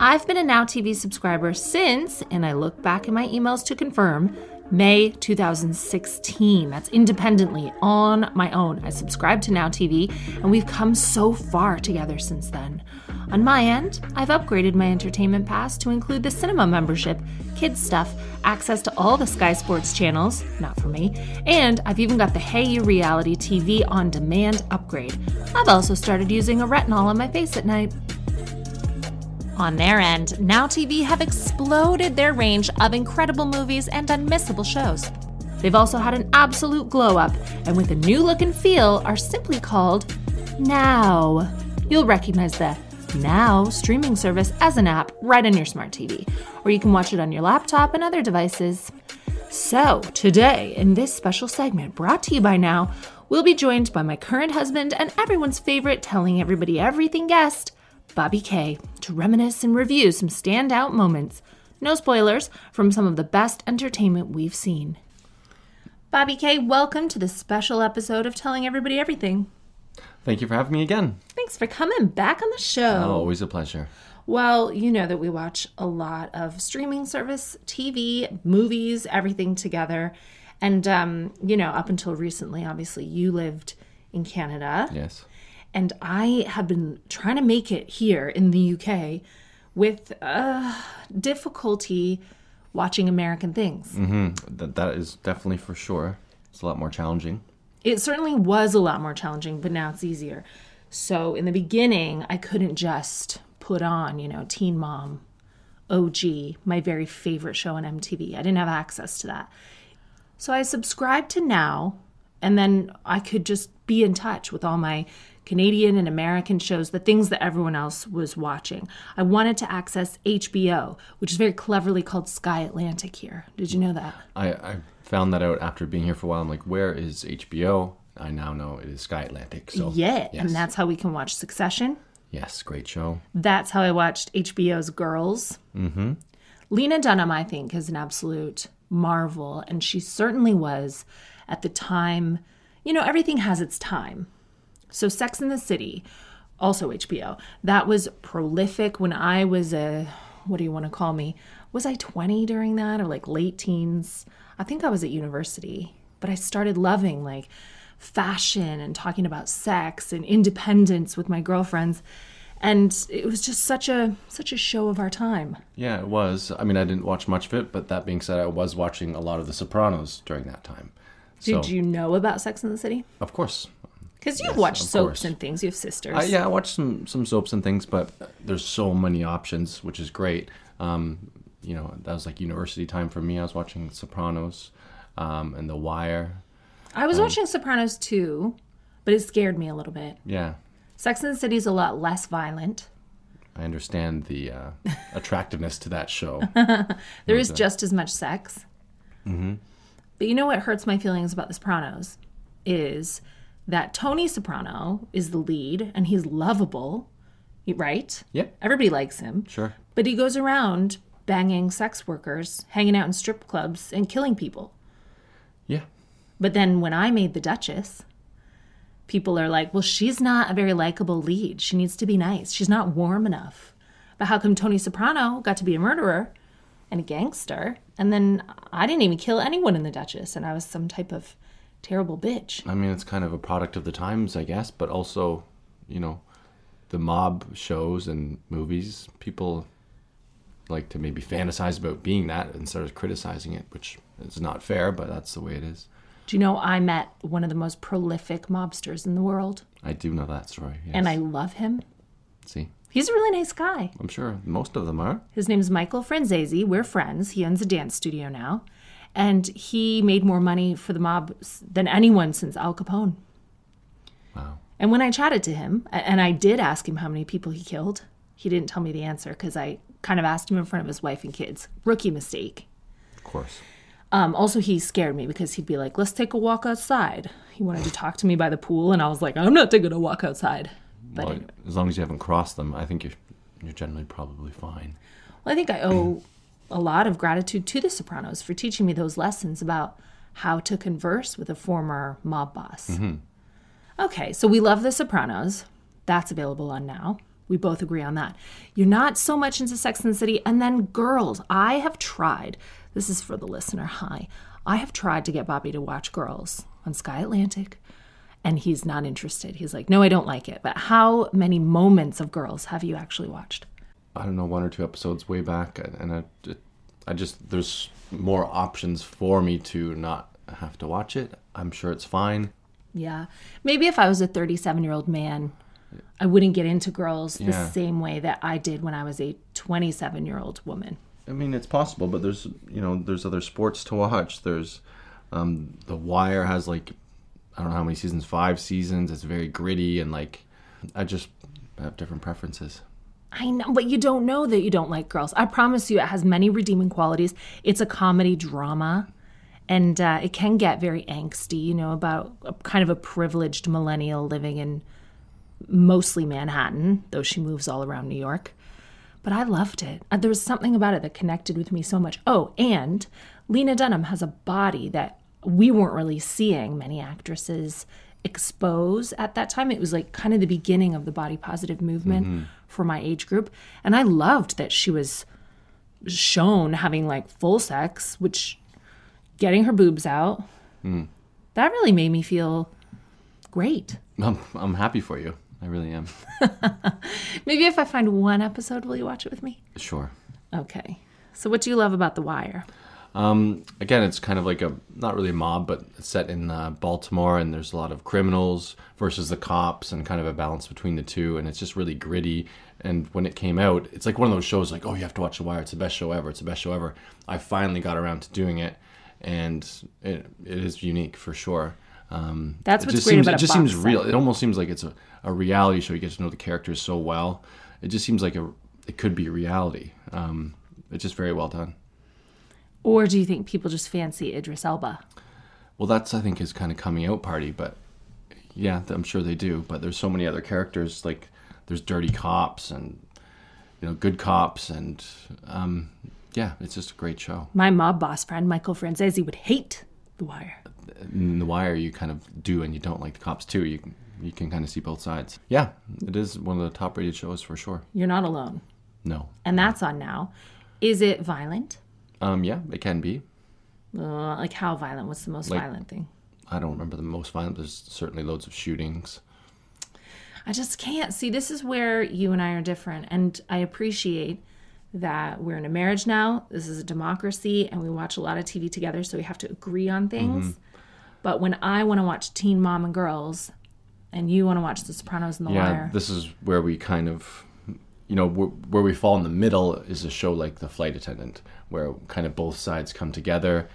I've been a Now TV subscriber since, and I look back in my emails to confirm, May 2016. That's independently on my own. I subscribed to Now TV, and we've come so far together since then. On my end, I've upgraded my entertainment pass to include the cinema membership, kids stuff, access to all the Sky Sports channels, not for me, and I've even got the hayu reality TV on demand upgrade. I've also started using a retinol on my face at night. On their end, Now TV have exploded their range of incredible movies and unmissable shows. They've also had an absolute glow up, and with a new look and feel, are simply called Now. You'll recognize the Now streaming service as an app right on your smart TV, or you can watch it on your laptop and other devices. So, today, in this special segment brought to you by Now, we'll be joined by my current husband and everyone's favorite Telling Everybody Everything guest, Bobby K, to reminisce and review some standout moments. No spoilers from some of the best entertainment we've seen. Bobby K, welcome to this special episode of Telling Everybody Everything. Thank you for having me again. Thanks for coming back on the show. Oh, always a pleasure. Well, you know that we watch a lot of streaming service, TV, movies, everything together. And, um, you know, up until recently, obviously, you lived in Canada. Yes. And I have been trying to make it here in the UK with uh, difficulty watching American things. Mm-hmm. That, that is definitely for sure. It's a lot more challenging. It certainly was a lot more challenging, but now it's easier. So in the beginning, I couldn't just put on, you know, Teen Mom, OG, my very favorite show on MTV. I didn't have access to that. So I subscribed to Now, and then I could just be in touch with all my Canadian and American shows, the things that everyone else was watching. I wanted to access HBO, which is very cleverly called Sky Atlantic here. Did you know that? I, I found that out after being here for a while. I'm like, where is HBO? I now know it is Sky Atlantic. So Yeah, yes. and that's how we can watch Succession. yes, great show. That's how I watched HBO's Girls. Mm-hmm. Lena Dunham, I think, is an absolute marvel, and she certainly was at the time. You know, everything has its time. So, Sex in the City, also HBO, that was prolific when I was a, what do you want to call me? Was I 20 during that or like late teens? I think I was at university, but I started loving like fashion and talking about sex and independence with my girlfriends. And it was just such a such a show of our time. Yeah, it was. I mean, I didn't watch much of it, but that being said, I was watching a lot of The Sopranos during that time. Did so, you know about Sex in the City? Of course. Because you've Yes, watched soaps course. and things. You have sisters. Uh, yeah, I watched some some soaps and things, but there's so many options, which is great. Um, you know, that was like university time for me. I was watching Sopranos um, and The Wire. I was watching Sopranos too, but it scared me a little bit. Yeah, Sex and the City is a lot less violent. I understand the uh, attractiveness to that show. There is just as much sex. But you know what hurts my feelings about The Sopranos is that Tony Soprano is the lead and he's lovable, right? Yeah. Everybody likes him. Sure. But he goes around banging sex workers, hanging out in strip clubs, and killing people. Yeah. But then when I made the Duchess, people are like, well, she's not a very likable lead. She needs to be nice. She's not warm enough. But how come Tony Soprano got to be a murderer and a gangster? And then I didn't even kill anyone in the Duchess, and I was some type of terrible bitch. I mean, it's kind of a product of the times, I guess, but also, you know, the mob shows and movies, people like to maybe fantasize about being that instead of criticizing it, which is not fair, but that's the way it is. Do you know I met one of the most prolific mobsters in the world? I do know that story. Yes. And I love him. see. He's a really nice guy. I'm sure most of them are. His name's Michael Franzese. We're friends. He owns a dance studio now. And he made more money for the mob than anyone since Al Capone. Wow. And when I chatted to him, and I did ask him how many people he killed, he didn't tell me the answer because I kind of asked him in front of his wife and kids. Rookie mistake. Of course. Um, also, he scared me because he'd be like, let's take a walk outside. He wanted to talk to me by the pool, and I was like, I'm not taking a walk outside. But Well, anyway. as long as you haven't crossed them, I think you're you're generally probably fine. Well, I think I owe a lot of gratitude to The Sopranos for teaching me those lessons about how to converse with a former mob boss. Mm-hmm. Okay, so we love The Sopranos. That's available on now. We both agree on that. You're not so much into Sex and the City. And then girls. I have tried, this is for the listener, hi. I have tried to get Bobby to watch Girls on Sky Atlantic, and he's not interested. He's like, no, I don't like it. But how many moments of Girls have you actually watched? I don't know, one or two episodes way back, and I, I just there's more options for me to not have to watch it. I'm sure it's fine. Yeah. Maybe if I was a 37 year old man, I wouldn't get into girls the Yeah. same way that I did when I was a 27 year old woman. I mean, it's possible, but there's you know there's other sports to watch. There's um, The Wire has like I don't know how many seasons, five seasons. It's very gritty and like I just have different preferences. I know, but you don't know that you don't like girls. I promise you, it has many redeeming qualities. It's a comedy drama, and uh, it can get very angsty, you know, about a, kind of a privileged millennial living in mostly Manhattan, though she moves all around New York. But I loved it. Uh, There was something about it that connected with me so much. Oh, and Lena Dunham has a body that we weren't really seeing many actresses expose at that time. It was like kind of the beginning of the body positive movement for my age group. And I loved that she was shown having like full sex, which getting her boobs out, hmm. that really made me feel great. I'm I'm happy for you. I really am. Maybe if I find one episode, will you watch it with me? Sure. Okay. So, what do you love about The Wire? Um, again, it's kind of like a not really a mob, but it's set in uh, Baltimore, and there's a lot of criminals versus the cops, and kind of a balance between the two. And it's just really gritty. And when it came out, it's like one of those shows like, oh, you have to watch The Wire. It's the best show ever. It's the best show ever. I finally got around to doing it, and it, it is unique for sure. Um, That's what's just great seems, about it just seems set. real. It almost seems like it's a, a reality show. You get to know the characters so well. It just seems like a it could be reality. Um, it's just very well done. Or do you think people just fancy Idris Elba? Well, that's I think his kind of coming out party, but yeah, I'm sure they do. But there's so many other characters like there's dirty cops and you know good cops and um, yeah, it's just a great show. My mob boss friend, Michael Franzese, would hate The Wire. In The Wire, you kind of do and you don't like the cops too. You you can kind of see both sides. Yeah, it is one of the top rated shows for sure. You're not alone. No, And that's on now. Is it violent? Um, yeah, it can be. Uh, like, how violent? What's the most Like- violent thing? I don't remember the most violent. There's certainly loads of shootings. I just can't see. This is where you and I are different. And I appreciate that we're in a marriage now. This is a democracy and we watch a lot of TV together. So we have to agree on things. But when I want to watch Teen Mom and Girls and you want to watch The Sopranos and The yeah, Wire, this is where we kind of, you know, where, we fall in the middle is a show like The Flight Attendant, where kind of both sides come together.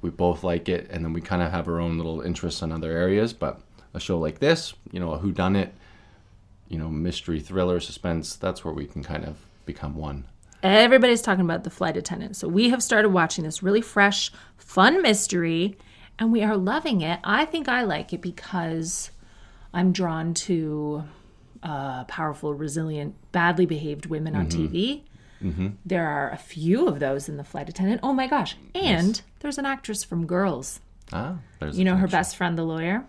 We both like it, and then we kind of have our own little interests in other areas. But a show like this, you know, a Who Done It, you know, mystery, thriller, suspense, that's where we can kind of become one. everybody's talking about The Flight Attendant. So we have started watching this really fresh, fun mystery and we are loving it. I think I like it because I'm drawn to uh, powerful, resilient, badly behaved women on TV. There are a few of those in The Flight Attendant. Oh my gosh. And there's an actress from Girls. Ah, there's You know her best friend, the lawyer?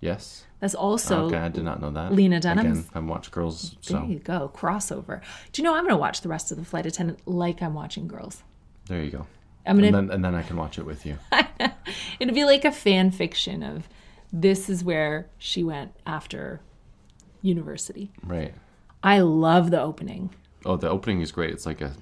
Yes. That's also okay, I did not know that. Lena Dunham. Again, I haven't watched Girls, There you go, crossover. Do you know I'm going to watch the rest of the flight attendant like I'm watching Girls? there you go. I'm going And then, and then I can watch it with you. It'd be like a fan fiction of this is where she went after university. right. I love the opening. Oh, the opening is great. It's like a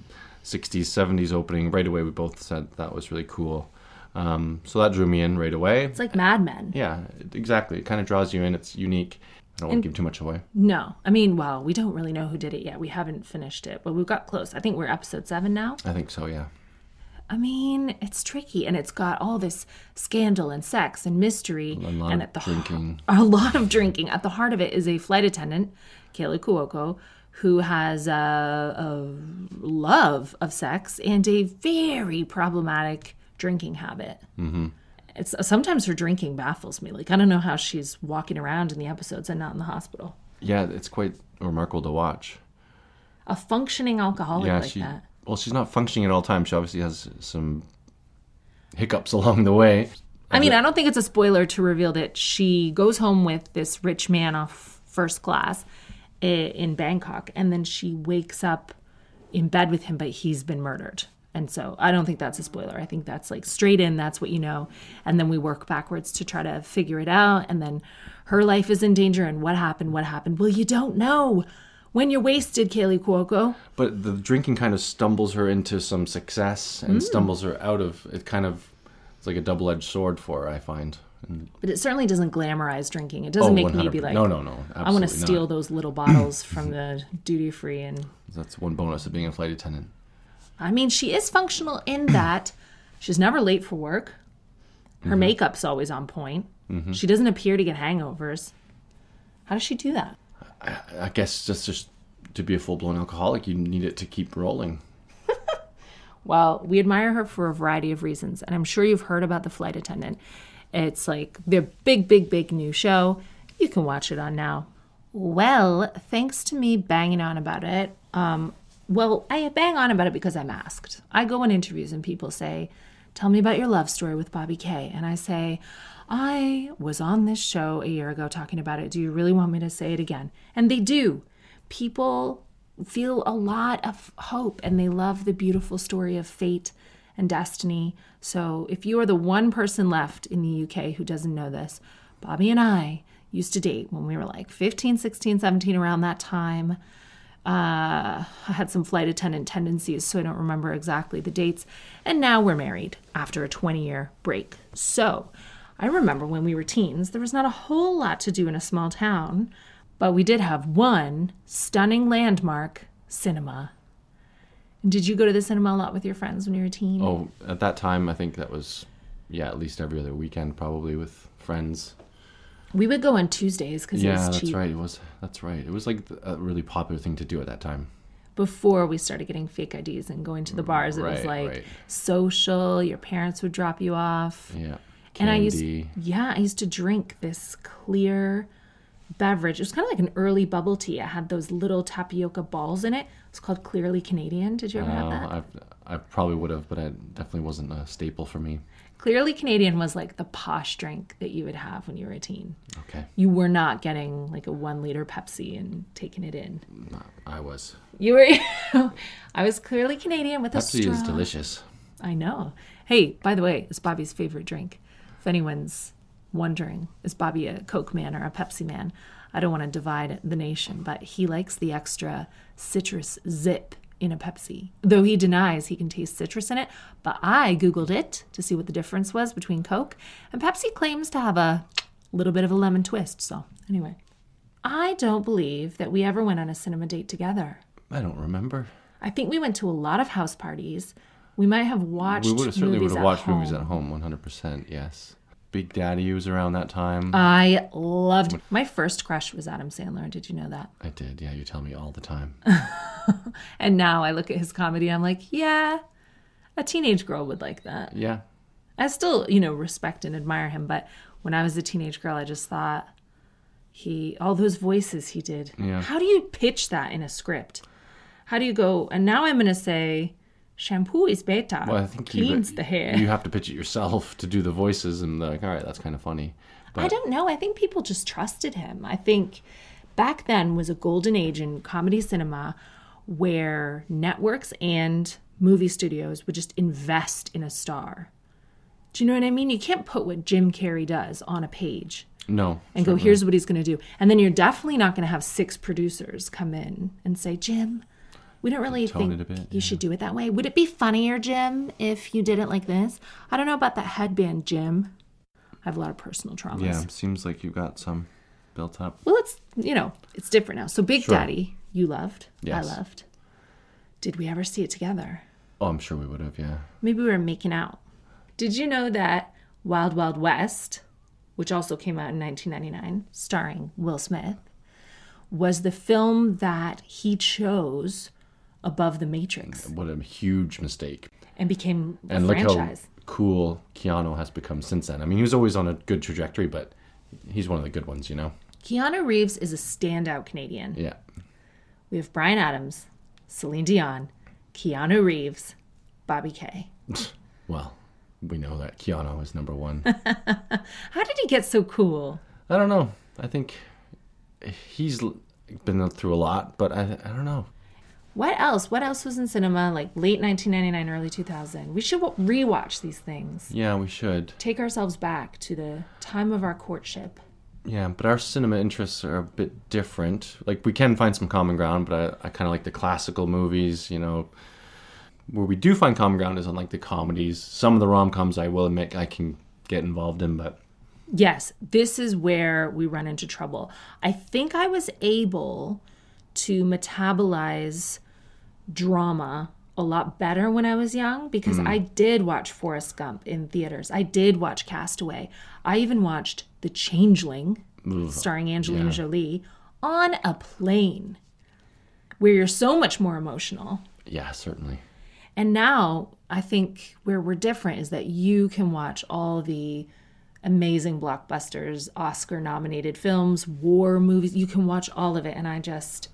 60s, 70s opening. Right away, we both said that was really cool. Um, so that drew me in right away. It's like Mad Men. Yeah, exactly. It kind of draws you in. It's unique. I don't want to give too much away. No, I mean, well, we don't really know who did it yet. We haven't finished it, but we've got close. I think we're episode seven now. I think so, yeah. I mean, it's tricky, and it's got all this scandal and sex and mystery, and at the drinking. a lot of drinking. At the heart of it is a flight attendant, Kaley Cuoco, who has a, a love of sex and a very problematic drinking habit. Mm-hmm. It's sometimes her drinking baffles me. Like I don't know how she's walking around in the episodes and not in the hospital. Yeah, it's quite remarkable to watch. A functioning alcoholic Yeah, like she. that. Well, she's not functioning at all times. She obviously has some hiccups along the way. I mean, I don't think it's a spoiler to reveal that she goes home with this rich man off first class, in Bangkok, and then she wakes up in bed with him, but he's been murdered. And so I don't think that's a spoiler. I think that's like straight in, that's what you know. And then we work backwards to try to figure it out. And then her life is in danger. And what happened? What happened? Well, you don't know when you're wasted, Kaley Cuoco. But the drinking kind of stumbles her into some success Mm. and stumbles her out of it. Kind of, it's like a double-edged sword for her. I find. And, But it certainly doesn't glamorize drinking. It doesn't make me be like, no, no, no. I want to steal not. those little bottles from the duty free. And That's one bonus of being a flight attendant. I mean, she is functional in that she's never late for work. Her Mm-hmm. makeup's always on point. She doesn't appear to get hangovers. How does she do that? I guess just just to be a full-blown alcoholic, you need it to keep rolling. Well, we admire her for a variety of reasons, and I'm sure you've heard about The Flight Attendant. It's like their big, big, big new show. You can watch it on now. Well, thanks to me banging on about it, um, well, I bang on about it because I'm asked. I go in interviews and people say, Tell me about your love story with Bobby Kay. And I say, I was on this show a year ago talking about it. Do you really want me to say it again? And they do. People feel a lot of hope and they love the beautiful story of fate and destiny. So if you are the one person left in the UK who doesn't know this, Bobby and I used to date when we were like 15, 16, 17, around that time. Uh, I had some flight attendant tendencies, so I don't remember exactly the dates. And now we're married after a 20 year break. So I remember when we were teens, there was not a whole lot to do in a small town, but we did have one stunning landmark cinema. And did you go to the cinema a lot with your friends when you were a teen? Oh, at that time, I think that was, yeah, at least every other weekend, probably with friends. We would go on Tuesdays because it Yeah, that's cheap. right. It was. That's right. It was like a really popular thing to do at that time. before we started getting fake IDs and going to the mm, bars. It was like right. social. Your parents would drop you off. Yeah. And I used, yeah, I used to drink this clear beverage. It was kind of like an early bubble tea. It had those little tapioca balls in it. It's called Clearly Canadian. Did you ever have that? I I probably would have, but it definitely wasn't a staple for me. Clearly Canadian was like the posh drink that you would have when you were a teen. Okay, You were not getting like a one liter Pepsi and taking it in. I was. You were. I was clearly Canadian with a straw. Pepsi is delicious. I know. Hey, by the way, it's Bobby's favorite drink. If anyone's wondering, is Bobby a Coke man or a Pepsi man? I don't want to divide the nation, but he likes the extra citrus zip in a Pepsi. Though he denies he can taste citrus in it, but I Googled it to see what the difference was between Coke, and Pepsi claims to have a little bit of a lemon twist. So, anyway, I don't believe that we ever went on a cinema date together. I don't remember. I think we went to a lot of house parties. We might have watched We would have certainly would movies have at watched movies home. at home, one hundred percent. Yes. Big Daddy was around that time. I loved my first crush was Adam Sandler. Did you know that? I did. Yeah, you tell me all the time. And now I look at his comedy, I'm like, yeah, a teenage girl would like that. Yeah. I still, you know, respect and admire him, but when I was a teenage girl, I just thought he all those voices he did. Yeah. How do you pitch that in a script? How do you go? And now I'm going to say, shampoo is better. Well, I think you- cleans the hair. You have to pitch it yourself to do the voices, and they're like, all right, that's kind of funny. I don't know. I think people just trusted him. I think back then was a golden age in comedy cinema where networks and movie studios would just invest in a star. Do you know what I mean? You can't put what Jim Carrey does on a page No. and go, here's what he's going to do. And then you're definitely not going to have six producers come in and say, Jim, we don't really Tone think bit, you should do it that way. Would it be funnier, Jim, if you did it like this? I don't know about that headband, Jim. I have a lot of personal traumas. Yeah, seems like you've got some built up. Well, it's you know, it's different now. So Big Sure. Daddy, you loved. Yes. I loved. Did we ever see it together? Oh, I'm sure we would have. Yeah. Maybe we were making out. Did you know that Wild Wild West, which also came out in 1999, starring Will Smith, was the film that he chose above The Matrix What a huge mistake. and became a And look franchise? how cool Keanu has become since then. I mean, he was always on a good trajectory, but he's one of the good ones, you know? Keanu Reeves is a standout Canadian. Yeah. We have Bryan Adams, Celine Dion, Keanu Reeves, Bobby Kay. Well, we know that Keanu is number one. How did he get so cool? I don't know. I think he's been through a lot, but I, I don't know. What else? What else was in cinema like late 1999, early 2000? We should rewatch these things. Yeah, we should. Take ourselves back to the time of our courtship. Yeah, but our cinema interests are a bit different. Like we can find some common ground, but I, I kind of like the classical movies. You know, where we do find common ground is on like the comedies. Some of the rom coms, I will admit, I can get involved in, but Yes, this is where we run into trouble. I think I was able to metabolize drama a lot better when I was young because mm. I did watch Forrest Gump in theaters. I did watch Castaway. I even watched The Changeling, starring Angelina Jolie, on a plane where you're so much more emotional. yeah, certainly. And now I think where we're different is that you can watch all the amazing blockbusters, Oscar nominated films, war movies. You can watch all of it. And I just,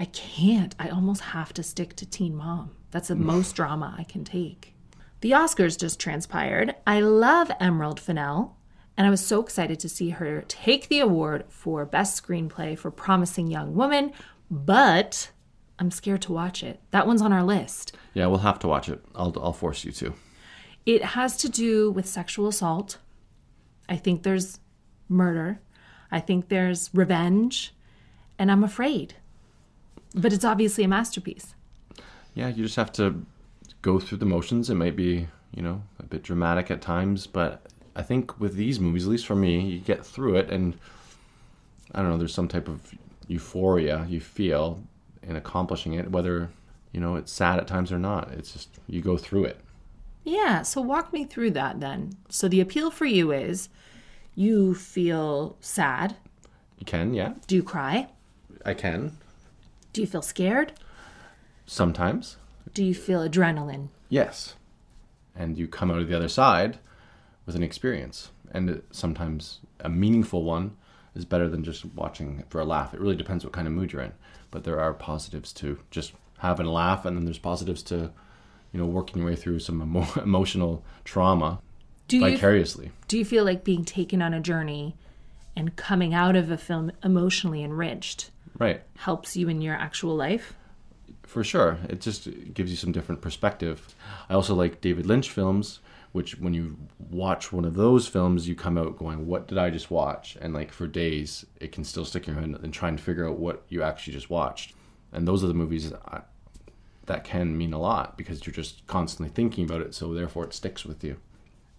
I can't. I almost have to stick to Teen Mom. That's the most drama I can take. The Oscars just transpired. I love Emerald Fennell. And I was so excited to see her take the award for Best Screenplay for Promising Young Woman, but I'm scared to watch it. That one's on our list. Yeah, we'll have to watch it. I'll I'll force you to. It has to do with sexual assault. I think there's murder. I think there's revenge. And I'm afraid. But it's obviously a masterpiece. Yeah, you just have to go through the motions. It might be, you know, a bit dramatic at times, but I think with these movies, at least for me, you get through it and I don't know, there's some type of euphoria you feel in accomplishing it, whether, you know, it's sad at times or not. It's just you go through it. Yeah, so walk me through that then. So the appeal for you is you feel sad. You can, yeah. Do you cry? I can. Do you feel scared? Sometimes. Do you feel adrenaline? Yes. And you come out of the other side with an experience. And sometimes a meaningful one is better than just watching for a laugh. It really depends what kind of mood you're in. But there are positives to just having a laugh, and then there's positives to, you know, working your way through some emo- emotional trauma Do you vicariously. do you feel like being taken on a journey and coming out of a film emotionally enriched Right. helps you in your actual life? For sure. It just gives you some different perspective. I also like David Lynch films, which when you watch one of those films, you come out going, What did I just watch? And like for days, it can still stick in your head and trying to figure out what you actually just watched. And those are the movies that, I, that can mean a lot because you're just constantly thinking about it. So therefore, it sticks with you.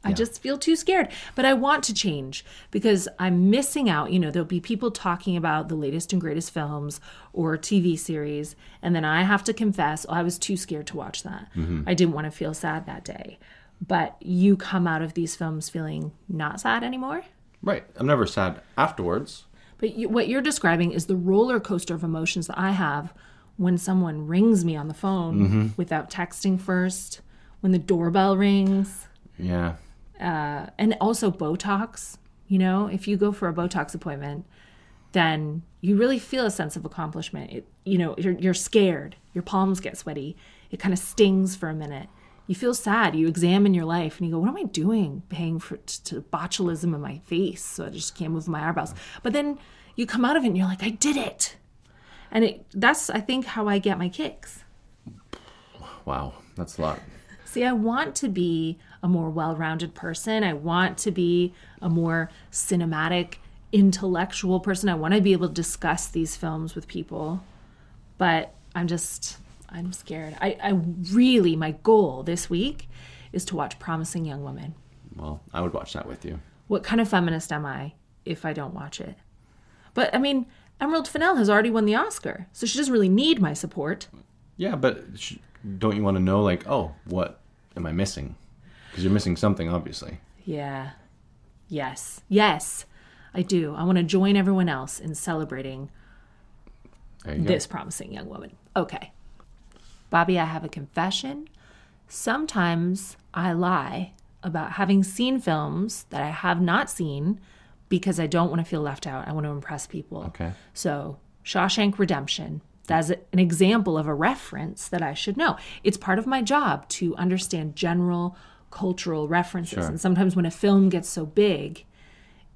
I just feel too scared. But I want to change because I'm missing out. You know, there'll be people talking about the latest and greatest films or TV series. And then I have to confess, oh, I was too scared to watch that. Mm-hmm. I didn't want to feel sad that day. But you come out of these films feeling not sad anymore? Right. I'm never sad afterwards. But you, what you're describing is the roller coaster of emotions that I have when someone rings me on the phone mm-hmm. without texting first, when the doorbell rings. Yeah. Uh, and also Botox. You know, if you go for a Botox appointment, then you really feel a sense of accomplishment. It, you know, you're, you're scared. Your palms get sweaty. It kind of stings for a minute. You feel sad. You examine your life and you go, "What am I doing? Paying for to botulism in my face, so I just can't move my eyebrows." But then you come out of it and you're like, "I did it," and it, that's I think how I get my kicks. Wow. That's a lot. See, I want to be a more well rounded person. I want to be a more cinematic, intellectual person. I want to be able to discuss these films with people. But I'm just, I'm scared. I, I really, my goal this week is to watch Promising Young Woman. Well, I would watch that with you. What kind of feminist am I if I don't watch it? But I mean, Emerald Fennell has already won the Oscar, so she doesn't really need my support. Yeah, but sh- don't you want to know, like, oh, what am I missing? Because you're missing something, obviously. Yeah. Yes. Yes. I do. I want to join everyone else in celebrating you go. this promising young woman. Okay. Bobby, I have a confession. Sometimes I lie about having seen films that I have not seen because I don't want to feel left out. I want to impress people. Okay. So, Shawshank Redemption, that's an example of a reference that I should know. It's part of my job to understand general cultural references. Sure. And sometimes when a film gets so big,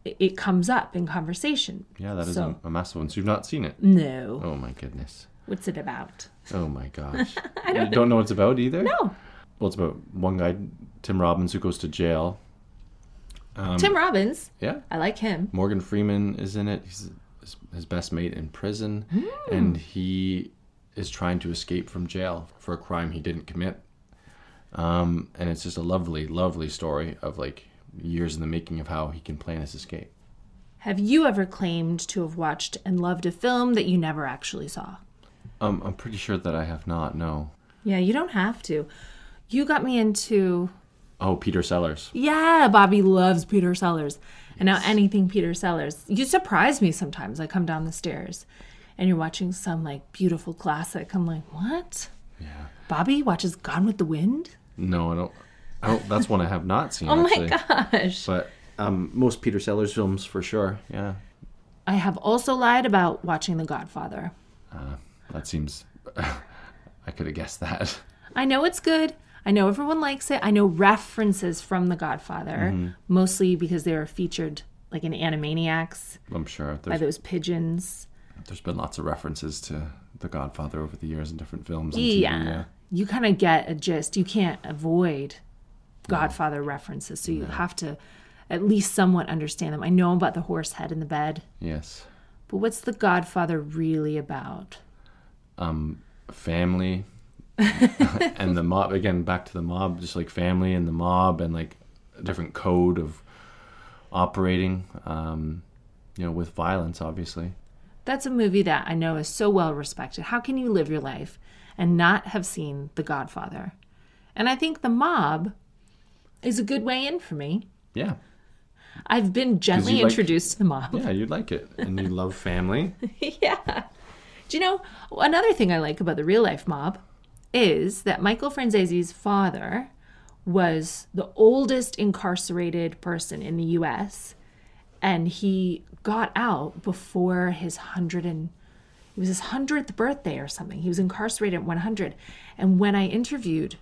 it- it comes up in conversation. Yeah, that is So- a, a massive one. So you've not seen it? No. Oh my goodness. What's it about? Oh my gosh. I don't don't know what it's about either? No. Well, it's about one guy, Tim Robbins, who goes to jail. Um, Tim Robbins. Yeah. I like him. Morgan Freeman is in it. He's his, best mate in prison, Hmm. and he is trying to escape from jail for a crime he didn't commit. Um, and it's just a lovely, lovely story of like years in the making of how he can plan his escape. Have you ever claimed to have watched and loved a film that you never actually saw? Um, I'm pretty sure that I have not. No. Yeah, you don't have to. You got me into Oh, Peter Sellers. Yeah, Bobby loves Peter Sellers. And now anything Peter Sellers. You surprise me sometimes. I come down the stairs and you're watching some like beautiful classic. I'm like, "What?" Yeah. Bobby watches Gone with the Wind? No, I don't. I don't. That's one I have not seen. Oh actually. my gosh. But um, most Peter Sellers films for sure. Yeah. I have also lied about watching The Godfather. Uh, that seems. I could have guessed that. I know it's good. I know everyone likes it. I know references from The Godfather, mostly because they were featured like in Animaniacs I'm sure by those pigeons. there's been lots of references to The Godfather over the years in different films. And TV, Yeah. You kind of get a gist. You can't avoid Godfather references, so you have to at least somewhat understand them. I know about the horse head in the bed, Yes. but what's the Godfather really about? Um, family. and the mob again back to the mob just like family and the mob and like a different code of operating um you know with violence obviously That's a movie that I know is so well respected. How can you live your life and not have seen The Godfather? And I think The Mob is a good way in for me. yeah I've been gently you like- introduced to The Mob. yeah you'd like it and you love family yeah. Do you know another thing I like about the real life mob is that Michael Franzese's father was the oldest incarcerated person in the US and he got out before his 100 and it was his 100th birthday or something. He was incarcerated at 100 and when I interviewed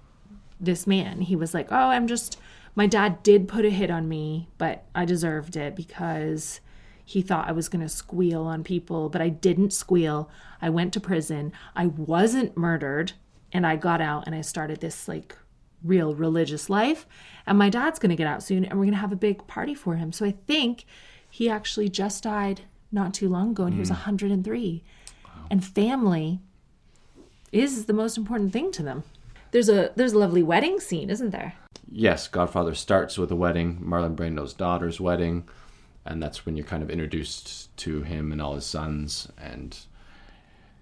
this man, he was like, "Oh, I'm just my dad did put a hit on me, but I deserved it because he thought I was going to squeal on people, but I didn't squeal. I went to prison. I wasn't murdered, and I got out and I started this like real religious life. And my dad's going to get out soon and we're going to have a big party for him." So I think he actually just died not too long ago and he was hmm. 103. And family is the most important thing to them. There's a there's a lovely wedding scene, isn't there? yes godfather starts with a wedding marlon brando's daughter's wedding and that's when you're kind of introduced to him and all his sons and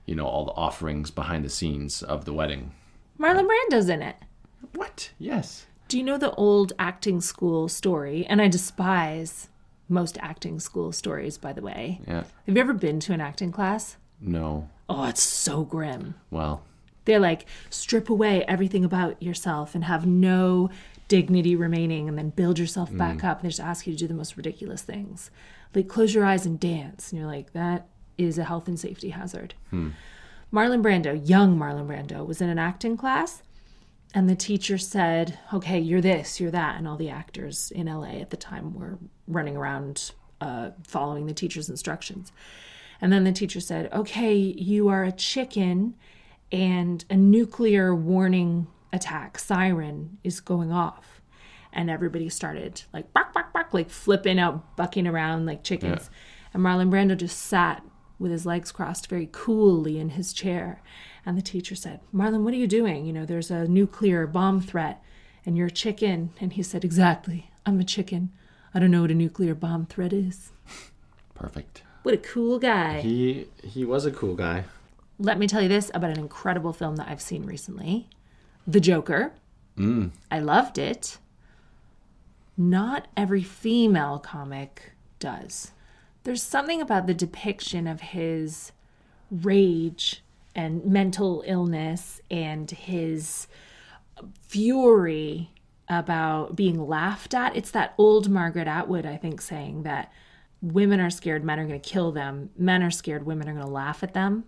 you know all the offerings behind the scenes of the wedding Marlon Brando's in it. what yes Do you know the old acting school story? And I despise most acting school stories, by the way. yeah Have you ever been to an acting class? No Oh, it's so grim. well They're like, strip away everything about yourself and have no dignity remaining and then build yourself back up. And they just ask you to do the most ridiculous things. Like close your eyes and dance. And you're like, that is a health and safety hazard. Marlon Brando, young Marlon Brando, was in an acting class. And the teacher said, okay, you're this, you're that. And all the actors in LA at the time were running around uh, following the teacher's instructions. And then the teacher said, okay, you are a chicken and a nuclear warning attack siren is going off. And everybody started like bark, bark, bark, like flipping out, bucking around like chickens. And Marlon Brando just sat with his legs crossed very coolly in his chair. And the teacher said, Marlon, what are you doing? You know, there's a nuclear bomb threat and you're a chicken. And he said, Exactly. I'm a chicken. I don't know what a nuclear bomb threat is. perfect What a cool guy. he he was a cool guy Let me tell you this about an incredible film that I've seen recently The Joker. Mm. I loved it. Not every female comic does. There's something about the depiction of his rage and mental illness and his fury about being laughed at. It's that old Margaret Atwood, I think, saying that women are scared, men are going to kill them, men are scared, women are going to laugh at them.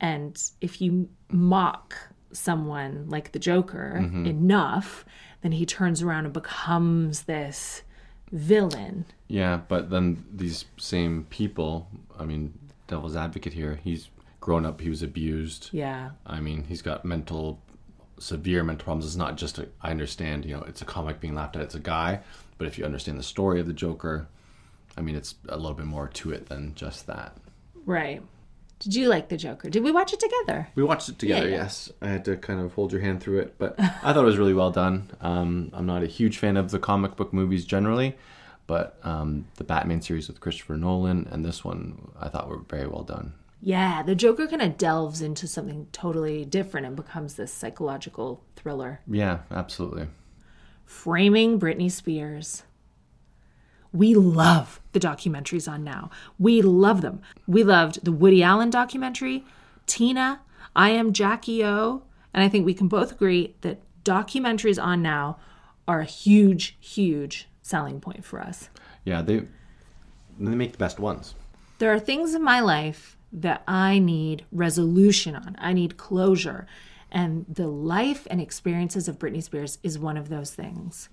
And if you mock someone like the Joker mm-hmm. enough, then he turns around and becomes this villain. Yeah, but then these same people, I mean, devil's advocate here, he's grown up, he was abused. Yeah. I mean, he's got mental, severe mental problems. It's not just, a, I understand, you know, it's a comic being laughed at, it's a guy. But if you understand the story of the Joker, I mean, it's a little bit more to it than just that. Right. Did you like the Joker? Did we watch it together? We watched it together, Yeah, yeah. yes. I had to kind of hold your hand through it, but I thought it was really well done. Um, I'm not a huge fan of the comic book movies generally, but um, the Batman series with Christopher Nolan and this one I thought were very well done. Yeah, the Joker kind of delves into something totally different and becomes this psychological thriller. Yeah, absolutely. Framing Britney Spears. We love the documentaries on now. We love them. We loved the Woody Allen documentary, Tina, I Am Jackie O, and I think we can both agree that documentaries on now are a huge, huge selling point for us. Yeah, they they make the best ones. There are things in my life that I need resolution on. I need closure. And the life and experiences of Britney Spears is one of those things.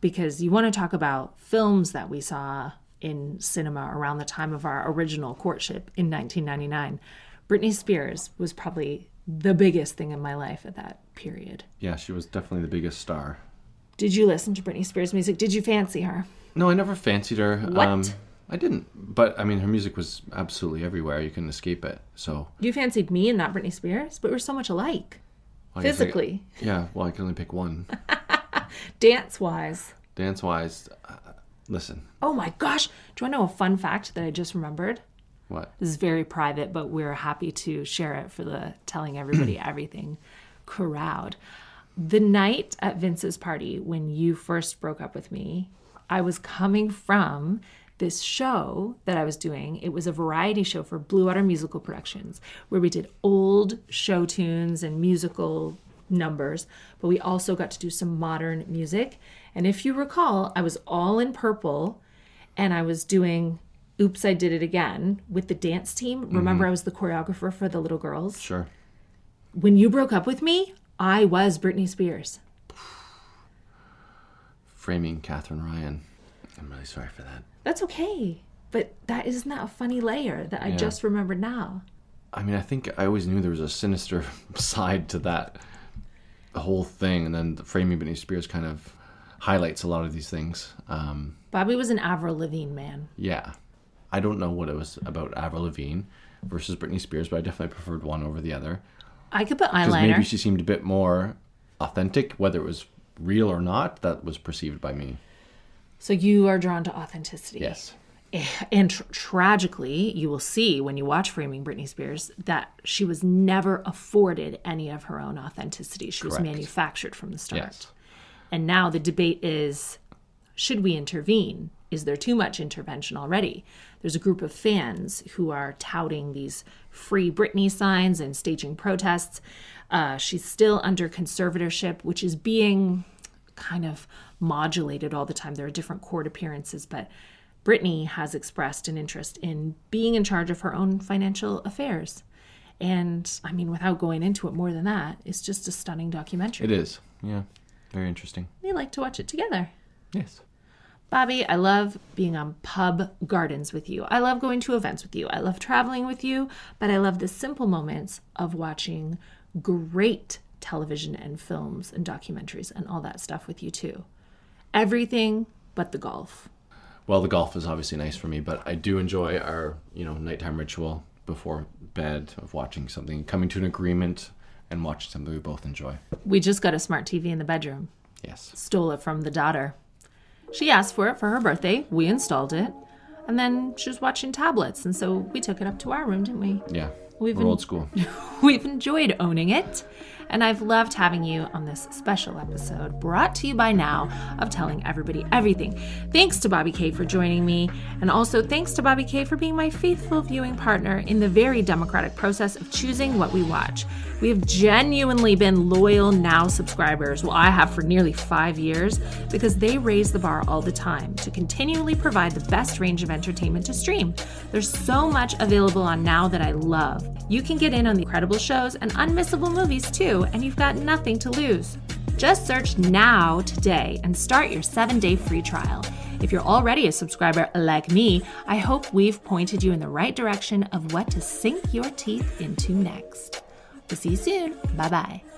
Because you want to talk about films that we saw in cinema around the time of our original courtship in 1999. Britney Spears was probably the biggest thing in my life at that period. Yeah, she was definitely the biggest star. Did you listen to Britney Spears music? Did you fancy her? No, I never fancied her. What? Um, I didn't, but I mean, her music was absolutely everywhere. You couldn't escape it. So You fancied me and not Britney Spears, but we're so much alike. I- Physically, yeah. Well, I can only pick one. dance wise. Dance wise, uh, listen, Oh my gosh. Do you want to know a fun fact that I just remembered? what? This is very private, but we're happy to share it for the telling everybody everything crowd. The night at Vince's party when you first broke up with me, I was coming from this show that I was doing. It was a variety show for Blue Water Musical Productions where we did old show tunes and musical numbers, but we also got to do some modern music. And if you recall, I was all in purple and I was doing Oops, I Did It Again with the dance team. Mm-hmm. Remember, I was the choreographer for the little girls. Sure. When you broke up with me, I was Britney Spears. Framing Katherine Ryan. I'm really sorry for that. That's okay. But that isn't that a funny layer that I Yeah. just remembered now. I mean, I think I always knew there was a sinister side to that whole thing, and then the framing Britney Spears kind of highlights a lot of these things. Um, Bobby was an Avril Lavigne man. yeah, I don't know what it was about Avril Lavigne versus Britney Spears, but I definitely preferred one over the other I could put eyeliner. maybe she seemed a bit more authentic, whether it was real or not. That was perceived by me. So you are drawn to authenticity. Yes. And tr- tragically, you will see when you watch Framing Britney Spears that she was never afforded any of her own authenticity. She was manufactured from the start. Yes. And now the debate is should we intervene? Is there too much intervention already? There's a group of fans who are touting these free Britney signs and staging protests. Uh, she's still under conservatorship, which is being kind of modulated all the time. There are different court appearances, but Britney has expressed an interest in being in charge of her own financial affairs. And I mean, without going into it more than that, it's just a stunning documentary. It is. Yeah. Very interesting. We like to watch it together. Yes. Bobby, I love being on pub gardens with you. I love going to events with you. I love traveling with you, but I love the simple moments of watching great television and films and documentaries and all that stuff with you too. Everything but the golf. Well, the golf is obviously nice for me, but I do enjoy our, you know, nighttime ritual before bed of watching something, coming to an agreement and watching something we both enjoy. We just got a smart TV in the bedroom. Yes. Stole it from the daughter. She asked for it for her birthday. We installed it. And then she was watching tablets, and so we took it up to our room, didn't we? Yeah. We've We're been- old school. We've enjoyed owning it, and I've loved having you on this special episode brought to you by Now of Telling Everybody Everything. Thanks to Bobby K for joining me, and also thanks to Bobby K for being my faithful viewing partner in the very democratic process of choosing what we watch. We have genuinely been loyal Now subscribers, well, I have for nearly five years, because they raise the bar all the time to continually provide the best range of entertainment to stream. There's so much available on Now that I love. You can get in on the incredible shows and unmissable movies too, and you've got nothing to lose. Just search now today and start your seven day free trial. If you're already a subscriber like me, I hope we've pointed you in the right direction of what to sink your teeth into next. We'll see you soon. Bye bye.